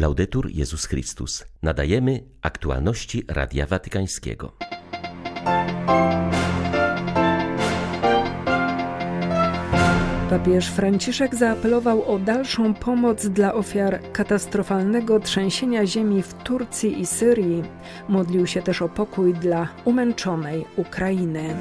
Laudetur Jezus Chrystus. Nadajemy aktualności Radia Watykańskiego. Papież Franciszek zaapelował o dalszą pomoc dla ofiar katastrofalnego trzęsienia ziemi w Turcji i Syrii. Modlił się też o pokój dla umęczonej Ukrainy.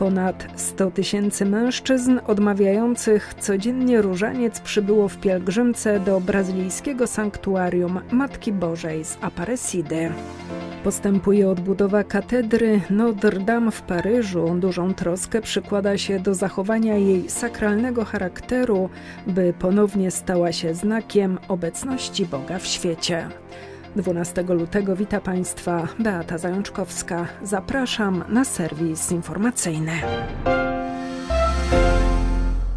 Ponad 100 tysięcy mężczyzn odmawiających codziennie różaniec przybyło w pielgrzymce do brazylijskiego sanktuarium Matki Bożej z Aparecidy. Postępuje odbudowa katedry Notre Dame w Paryżu. Dużą troskę przykłada się do zachowania jej sakralnego charakteru, by ponownie stała się znakiem obecności Boga w świecie. 12 lutego wita Państwa Beata Zajączkowska. Zapraszam na serwis informacyjny.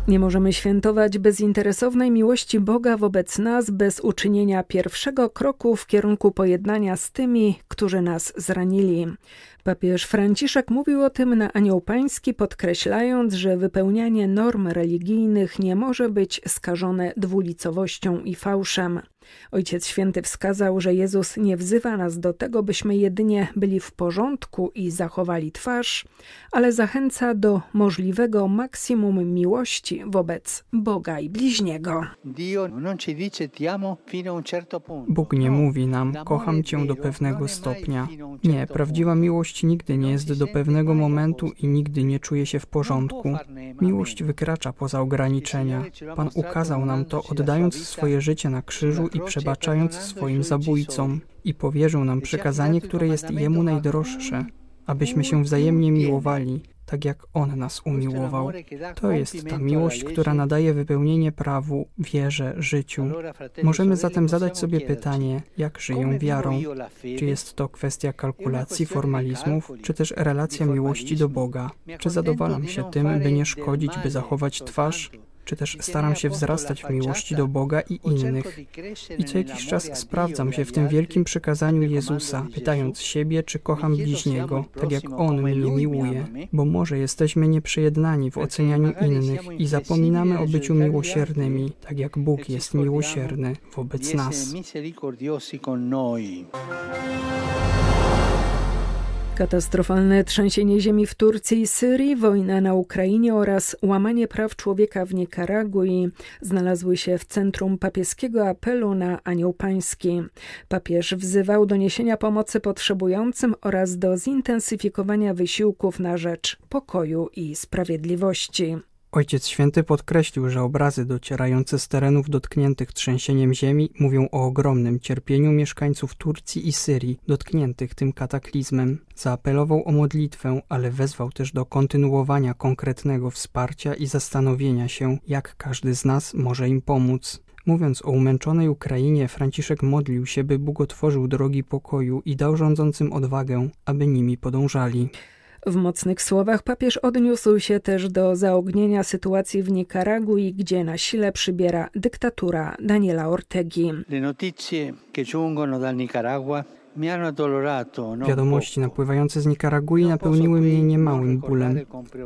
Nie możemy świętować bezinteresownej miłości Boga wobec nas bez uczynienia pierwszego kroku w kierunku pojednania z tymi, którzy nas zranili. Papież Franciszek mówił o tym na Anioł Pański, podkreślając, że wypełnianie norm religijnych nie może być skażone dwulicowością i fałszem. Ojciec Święty wskazał, że Jezus nie wzywa nas do tego, byśmy jedynie byli w porządku i zachowali twarz, ale zachęca do możliwego maksimum miłości wobec Boga i bliźniego. Bóg nie mówi nam, kocham cię do pewnego stopnia. Nie, prawdziwa miłość nigdy nie jest do pewnego momentu i nigdy nie czuje się w porządku. Miłość wykracza poza ograniczenia. Pan ukazał nam to, oddając swoje życie na krzyżu i przebaczając swoim zabójcom, i powierzył nam przekazanie, które jest Jemu najdroższe, abyśmy się wzajemnie miłowali, tak jak On nas umiłował. To jest ta miłość, która nadaje wypełnienie prawu, wierze, życiu. Możemy zatem zadać sobie pytanie, jak żyję wiarą? Czy jest to kwestia kalkulacji, formalizmów, czy też relacja miłości do Boga? Czy zadowalam się tym, by nie szkodzić, by zachować twarz, czy też staram się wzrastać w miłości do Boga i innych. I co jakiś czas sprawdzam się w tym wielkim przykazaniu Jezusa, pytając siebie, czy kocham bliźniego, tak jak On mnie miłuje, bo może jesteśmy nieprzejednani w ocenianiu innych i zapominamy o byciu miłosiernymi, tak jak Bóg jest miłosierny wobec nas. Katastrofalne trzęsienie ziemi w Turcji i Syrii, wojna na Ukrainie oraz łamanie praw człowieka w Nikaragui znalazły się w centrum papieskiego apelu na Anioł Pański. Papież wzywał do niesienia pomocy potrzebującym oraz do zintensyfikowania wysiłków na rzecz pokoju i sprawiedliwości. Ojciec Święty podkreślił, że obrazy docierające z terenów dotkniętych trzęsieniem ziemi mówią o ogromnym cierpieniu mieszkańców Turcji i Syrii dotkniętych tym kataklizmem. Zaapelował o modlitwę, ale wezwał też do kontynuowania konkretnego wsparcia i zastanowienia się, jak każdy z nas może im pomóc. Mówiąc o umęczonej Ukrainie, Franciszek modlił się, by Bóg otworzył drogi pokoju i dał rządzącym odwagę, aby nimi podążali. W mocnych słowach papież odniósł się też do zaognienia sytuacji w Nikaragui, gdzie na sile przybiera dyktatura Daniela Ortegi. Le notizie che giungono dal Nicaragua Wiadomości napływające z Nikaragui napełniły mnie niemałym bólem.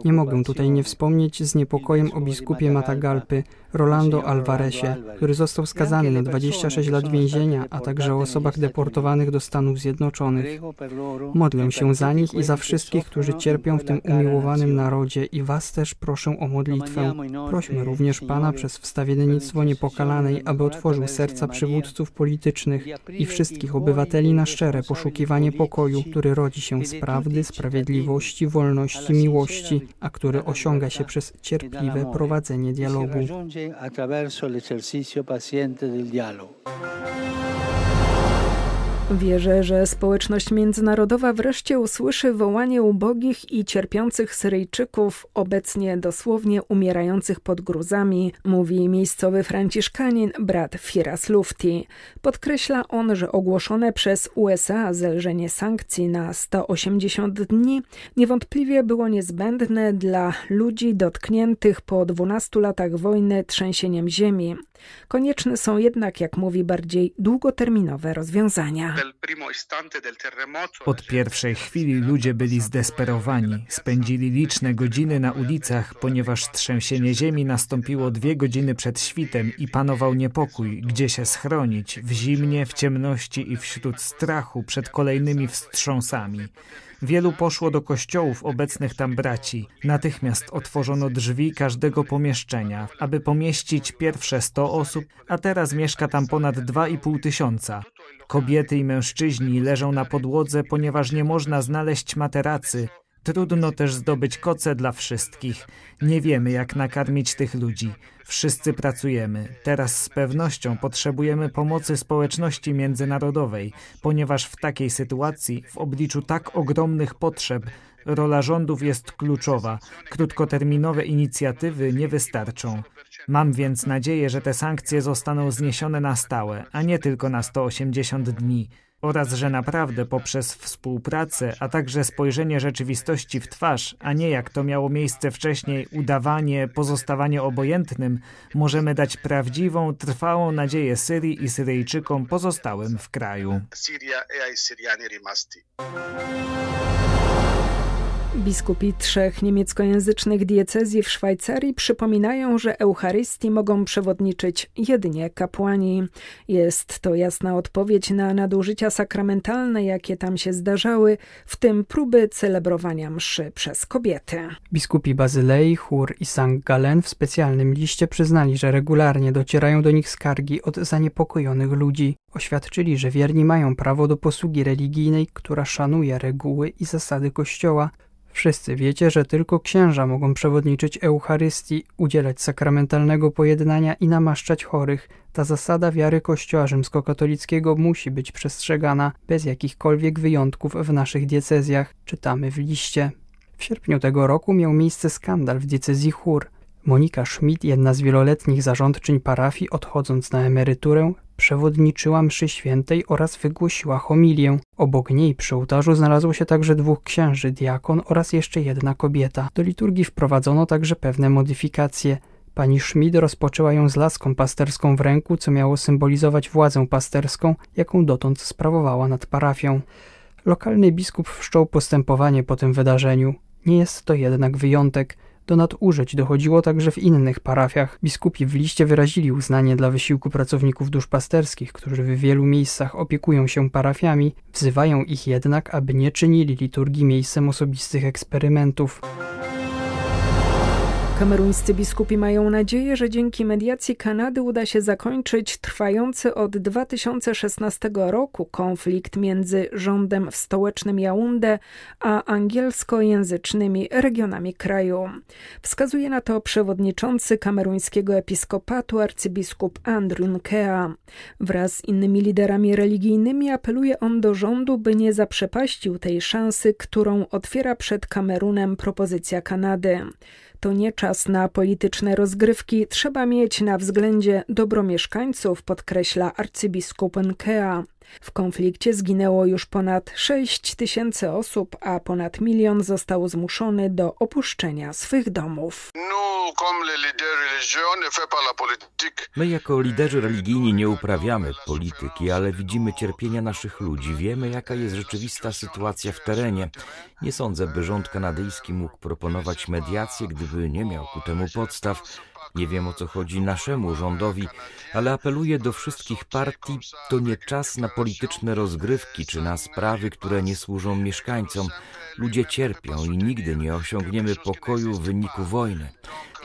Nie mogę tutaj nie wspomnieć z niepokojem o biskupie Matagalpy, Rolando Alvaresie, który został skazany na 26 lat więzienia, a także o osobach deportowanych do Stanów Zjednoczonych. Modlę się za nich i za wszystkich, którzy cierpią w tym umiłowanym narodzie i Was też proszę o modlitwę. Prośmy również Pana przez wstawiennictwo niepokalanej, aby otworzył serca przywódców politycznych i wszystkich obywateli na szczere poszukiwanie pokoju, który rodzi się z prawdy, sprawiedliwości, wolności, miłości, a który osiąga się przez cierpliwe prowadzenie dialogu. Attraverso l'esercizio paziente del dialogo. Wierzę, że społeczność międzynarodowa wreszcie usłyszy wołanie ubogich i cierpiących Syryjczyków, obecnie dosłownie umierających pod gruzami, mówi miejscowy franciszkanin brat Firas Lufti. Podkreśla on, że ogłoszone przez USA zelżenie sankcji na 180 dni niewątpliwie było niezbędne dla ludzi dotkniętych po 12 latach wojny trzęsieniem ziemi. Konieczne są jednak, jak mówi, bardziej długoterminowe rozwiązania. Od pierwszej chwili ludzie byli zdesperowani. Spędzili liczne godziny na ulicach, ponieważ trzęsienie ziemi nastąpiło dwie godziny przed świtem i panował niepokój, gdzie się schronić, w zimnie, w ciemności i wśród strachu przed kolejnymi wstrząsami. Wielu poszło do kościołów obecnych tam braci. Natychmiast otworzono drzwi każdego pomieszczenia, aby pomieścić pierwsze 100 osób, a teraz mieszka tam ponad 2,5 tysiąca. Kobiety i mężczyźni leżą na podłodze, ponieważ nie można znaleźć materacy. Trudno też zdobyć koce dla wszystkich. Nie wiemy, jak nakarmić tych ludzi. Wszyscy pracujemy. Teraz z pewnością potrzebujemy pomocy społeczności międzynarodowej, ponieważ w takiej sytuacji, w obliczu tak ogromnych potrzeb, rola rządów jest kluczowa. Krótkoterminowe inicjatywy nie wystarczą. Mam więc nadzieję, że te sankcje zostaną zniesione na stałe, a nie tylko na 180 dni oraz że naprawdę poprzez współpracę, a także spojrzenie rzeczywistości w twarz, a nie jak to miało miejsce wcześniej, udawanie, pozostawanie obojętnym, możemy dać prawdziwą, trwałą nadzieję Syrii i Syryjczykom pozostałym w kraju. Biskupi trzech niemieckojęzycznych diecezji w Szwajcarii przypominają, że Eucharystii mogą przewodniczyć jedynie kapłani. Jest to jasna odpowiedź na nadużycia sakramentalne, jakie tam się zdarzały, w tym próby celebrowania mszy przez kobiety. Biskupi Bazylei, Chór i St. Galen w specjalnym liście przyznali, że regularnie docierają do nich skargi od zaniepokojonych ludzi. Oświadczyli, że wierni mają prawo do posługi religijnej, która szanuje reguły i zasady Kościoła, Wszyscy wiecie, że tylko księża mogą przewodniczyć Eucharystii, udzielać sakramentalnego pojednania i namaszczać chorych. Ta zasada wiary Kościoła rzymskokatolickiego musi być przestrzegana bez jakichkolwiek wyjątków w naszych diecezjach, czytamy w liście. W sierpniu tego roku miał miejsce skandal w diecezji Chór. Monika Schmidt, jedna z wieloletnich zarządczyń parafii, odchodząc na emeryturę, przewodniczyła mszy świętej oraz wygłosiła homilię. Obok niej przy ołtarzu znalazło się także dwóch księży, diakon oraz jeszcze jedna kobieta. Do liturgii wprowadzono także pewne modyfikacje. Pani Schmid rozpoczęła ją z laską pasterską w ręku, co miało symbolizować władzę pasterską, jaką dotąd sprawowała nad parafią. Lokalny biskup wszczął postępowanie po tym wydarzeniu. Nie jest to jednak wyjątek. Do nadużyć dochodziło także w innych parafiach. Biskupi w liście wyrazili uznanie dla wysiłku pracowników duszpasterskich, którzy w wielu miejscach opiekują się parafiami, wzywają ich jednak, aby nie czynili liturgii miejscem osobistych eksperymentów. Kameruńscy biskupi mają nadzieję, że dzięki mediacji Kanady uda się zakończyć trwający od 2016 roku konflikt między rządem w stołecznym Jaunde a angielskojęzycznymi regionami kraju. Wskazuje na to przewodniczący kameruńskiego episkopatu arcybiskup Andrew Nkea. Wraz z innymi liderami religijnymi apeluje on do rządu, by nie zaprzepaścił tej szansy, którą otwiera przed Kamerunem propozycja Kanady. To nie czas na polityczne rozgrywki, trzeba mieć na względzie dobro mieszkańców, podkreśla arcybiskup Nkea. W konflikcie zginęło już ponad 6 tysięcy osób, a ponad milion został zmuszony do opuszczenia swych domów. My jako liderzy religijni nie uprawiamy polityki, ale widzimy cierpienia naszych ludzi, wiemy jaka jest rzeczywista sytuacja w terenie. Nie sądzę, by rząd kanadyjski mógł proponować mediację, gdyby nie miał ku temu podstaw. Nie wiem o co chodzi naszemu rządowi, ale apeluję do wszystkich partii, to nie czas na polityczne rozgrywki czy na sprawy, które nie służą mieszkańcom. Ludzie cierpią i nigdy nie osiągniemy pokoju w wyniku wojny.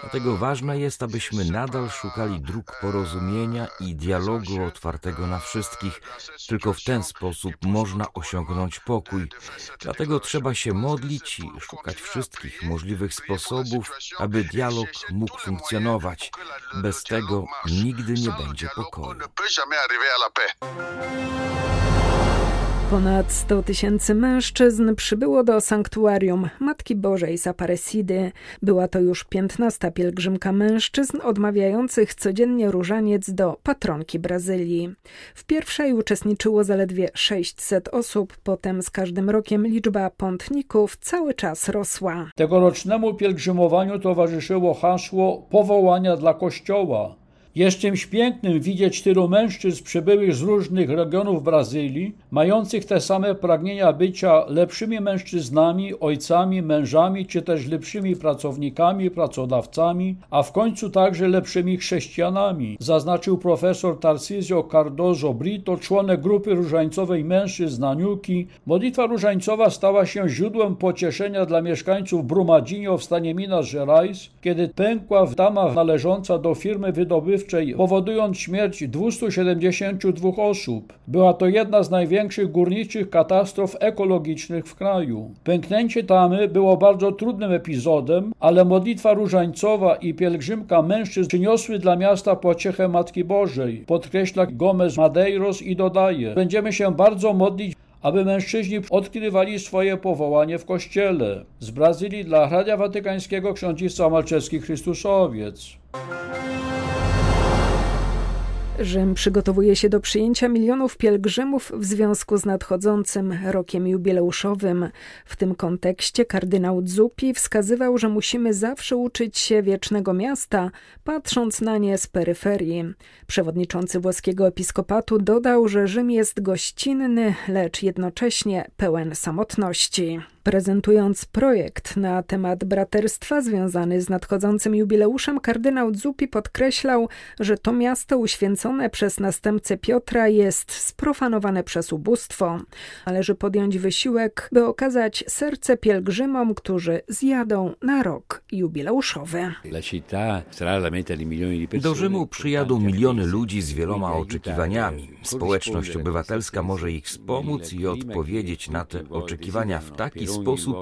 Dlatego ważne jest, abyśmy nadal szukali dróg porozumienia i dialogu otwartego na wszystkich. Tylko w ten sposób można osiągnąć pokój. Dlatego trzeba się modlić i szukać wszystkich możliwych sposobów, aby dialog mógł funkcjonować. Bez tego nigdy nie będzie pokoju. Ponad 100 tysięcy mężczyzn przybyło do sanktuarium Matki Bożej z Aparecidy. Była to już piętnasta pielgrzymka mężczyzn odmawiających codziennie różaniec do patronki Brazylii. W pierwszej uczestniczyło zaledwie 600 osób, potem z każdym rokiem liczba pątników cały czas rosła. Tegorocznemu pielgrzymowaniu towarzyszyło hasło powołania dla Kościoła. Jest czymś pięknym widzieć tylu mężczyzn przybyłych z różnych regionów Brazylii, mających te same pragnienia bycia lepszymi mężczyznami, ojcami, mężami, czy też lepszymi pracownikami, pracodawcami, a w końcu także lepszymi chrześcijanami, zaznaczył profesor Tarcisio Cardozo Brito, członek grupy różańcowej mężczyzn Naniuki. Modlitwa różańcowa stała się źródłem pocieszenia dla mieszkańców Brumadinho w stanie Minas Gerais, kiedy pękła w dama należąca do firmy wydobywczej, powodując śmierć 272 osób. Była to jedna z największych górniczych katastrof ekologicznych w kraju. Pęknięcie tamy było bardzo trudnym epizodem, ale modlitwa różańcowa i pielgrzymka mężczyzn przyniosły dla miasta pociechę Matki Bożej, podkreśla Gomez Madeiros i dodaje: Będziemy się bardzo modlić aby mężczyźni odkrywali swoje powołanie w Kościele. Z Brazylii dla Radia Watykańskiego ksiądzisca Malczewski Chrystusowiec. Rzym przygotowuje się do przyjęcia milionów pielgrzymów w związku z nadchodzącym rokiem jubileuszowym. W tym kontekście kardynał Zuppi wskazywał, że musimy zawsze uczyć się wiecznego miasta, patrząc na nie z peryferii. Przewodniczący włoskiego episkopatu dodał, że Rzym jest gościnny, lecz jednocześnie pełen samotności. Prezentując projekt na temat braterstwa związany z nadchodzącym jubileuszem, kardynał Zuppi podkreślał, że to miasto uświęcone przez następcę Piotra jest sprofanowane przez ubóstwo. Należy podjąć wysiłek, by okazać serce pielgrzymom, którzy zjadą na rok jubileuszowy. Do Rzymu przyjadą miliony ludzi z wieloma oczekiwaniami. Społeczność obywatelska może ich wspomóc i odpowiedzieć na te oczekiwania w taki sposób,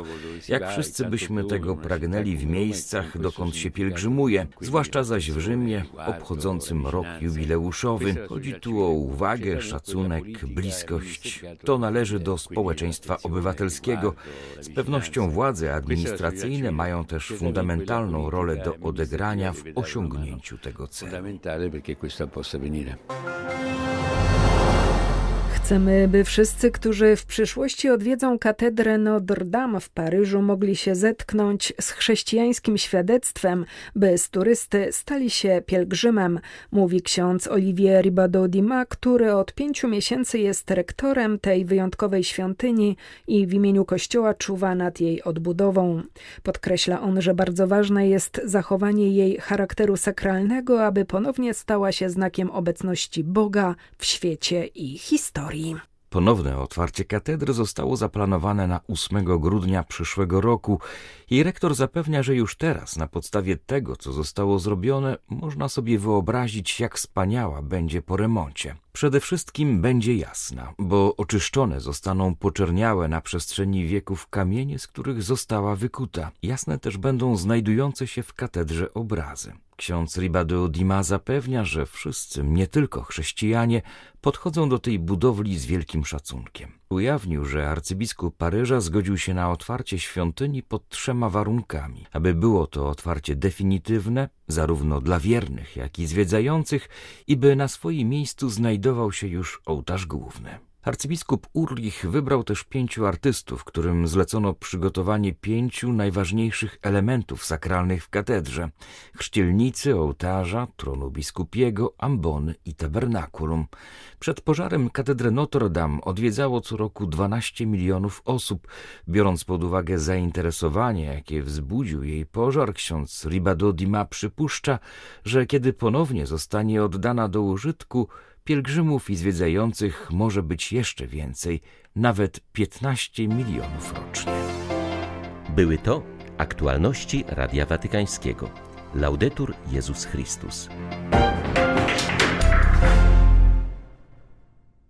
jak wszyscy byśmy tego pragnęli w miejscach, dokąd się pielgrzymuje, zwłaszcza zaś w Rzymie, obchodzącym rok jubileuszowy. Chodzi tu o uwagę, szacunek, bliskość. To należy do społeczeństwa obywatelskiego. Z pewnością władze administracyjne mają też fundamentalną rolę do odegrania w osiągnięciu tego celu. Chcemy, by wszyscy, którzy w przyszłości odwiedzą katedrę Notre Dame w Paryżu, mogli się zetknąć z chrześcijańskim świadectwem, by z turysty stali się pielgrzymem, mówi ksiądz Olivier Ribadodima, który od pięciu miesięcy jest rektorem tej wyjątkowej świątyni i w imieniu Kościoła czuwa nad jej odbudową. Podkreśla on, że bardzo ważne jest zachowanie jej charakteru sakralnego, aby ponownie stała się znakiem obecności Boga w świecie i historii. Ponowne otwarcie katedry zostało zaplanowane na 8 grudnia przyszłego roku i rektor zapewnia, że już teraz, na podstawie tego, co zostało zrobione, można sobie wyobrazić, jak wspaniała będzie po remoncie. Przede wszystkim będzie jasna, bo oczyszczone zostaną poczerniałe na przestrzeni wieków kamienie, z których została wykuta. Jasne też będą znajdujące się w katedrze obrazy. Ksiądz Ribado Dima zapewnia, że wszyscy, nie tylko chrześcijanie, podchodzą do tej budowli z wielkim szacunkiem. Ujawnił, że arcybiskup Paryża zgodził się na otwarcie świątyni pod trzema warunkami, aby było to otwarcie definitywne, zarówno dla wiernych, jak i zwiedzających, i by na swoim miejscu znajdował się już ołtarz główny. Arcybiskup Urlich wybrał też pięciu artystów, którym zlecono przygotowanie pięciu najważniejszych elementów sakralnych w katedrze chrzcielnicy, ołtarza, tronu biskupiego, ambony i tabernakulum. Przed pożarem katedrę Notre Dame odwiedzało co roku 12 milionów osób. Biorąc pod uwagę zainteresowanie, jakie wzbudził jej pożar, ksiądz Ribado Dima przypuszcza, że kiedy ponownie zostanie oddana do użytku, pielgrzymów i zwiedzających może być jeszcze więcej, nawet 15 milionów rocznie. Były to aktualności Radia Watykańskiego. Laudetur Jezus Chrystus.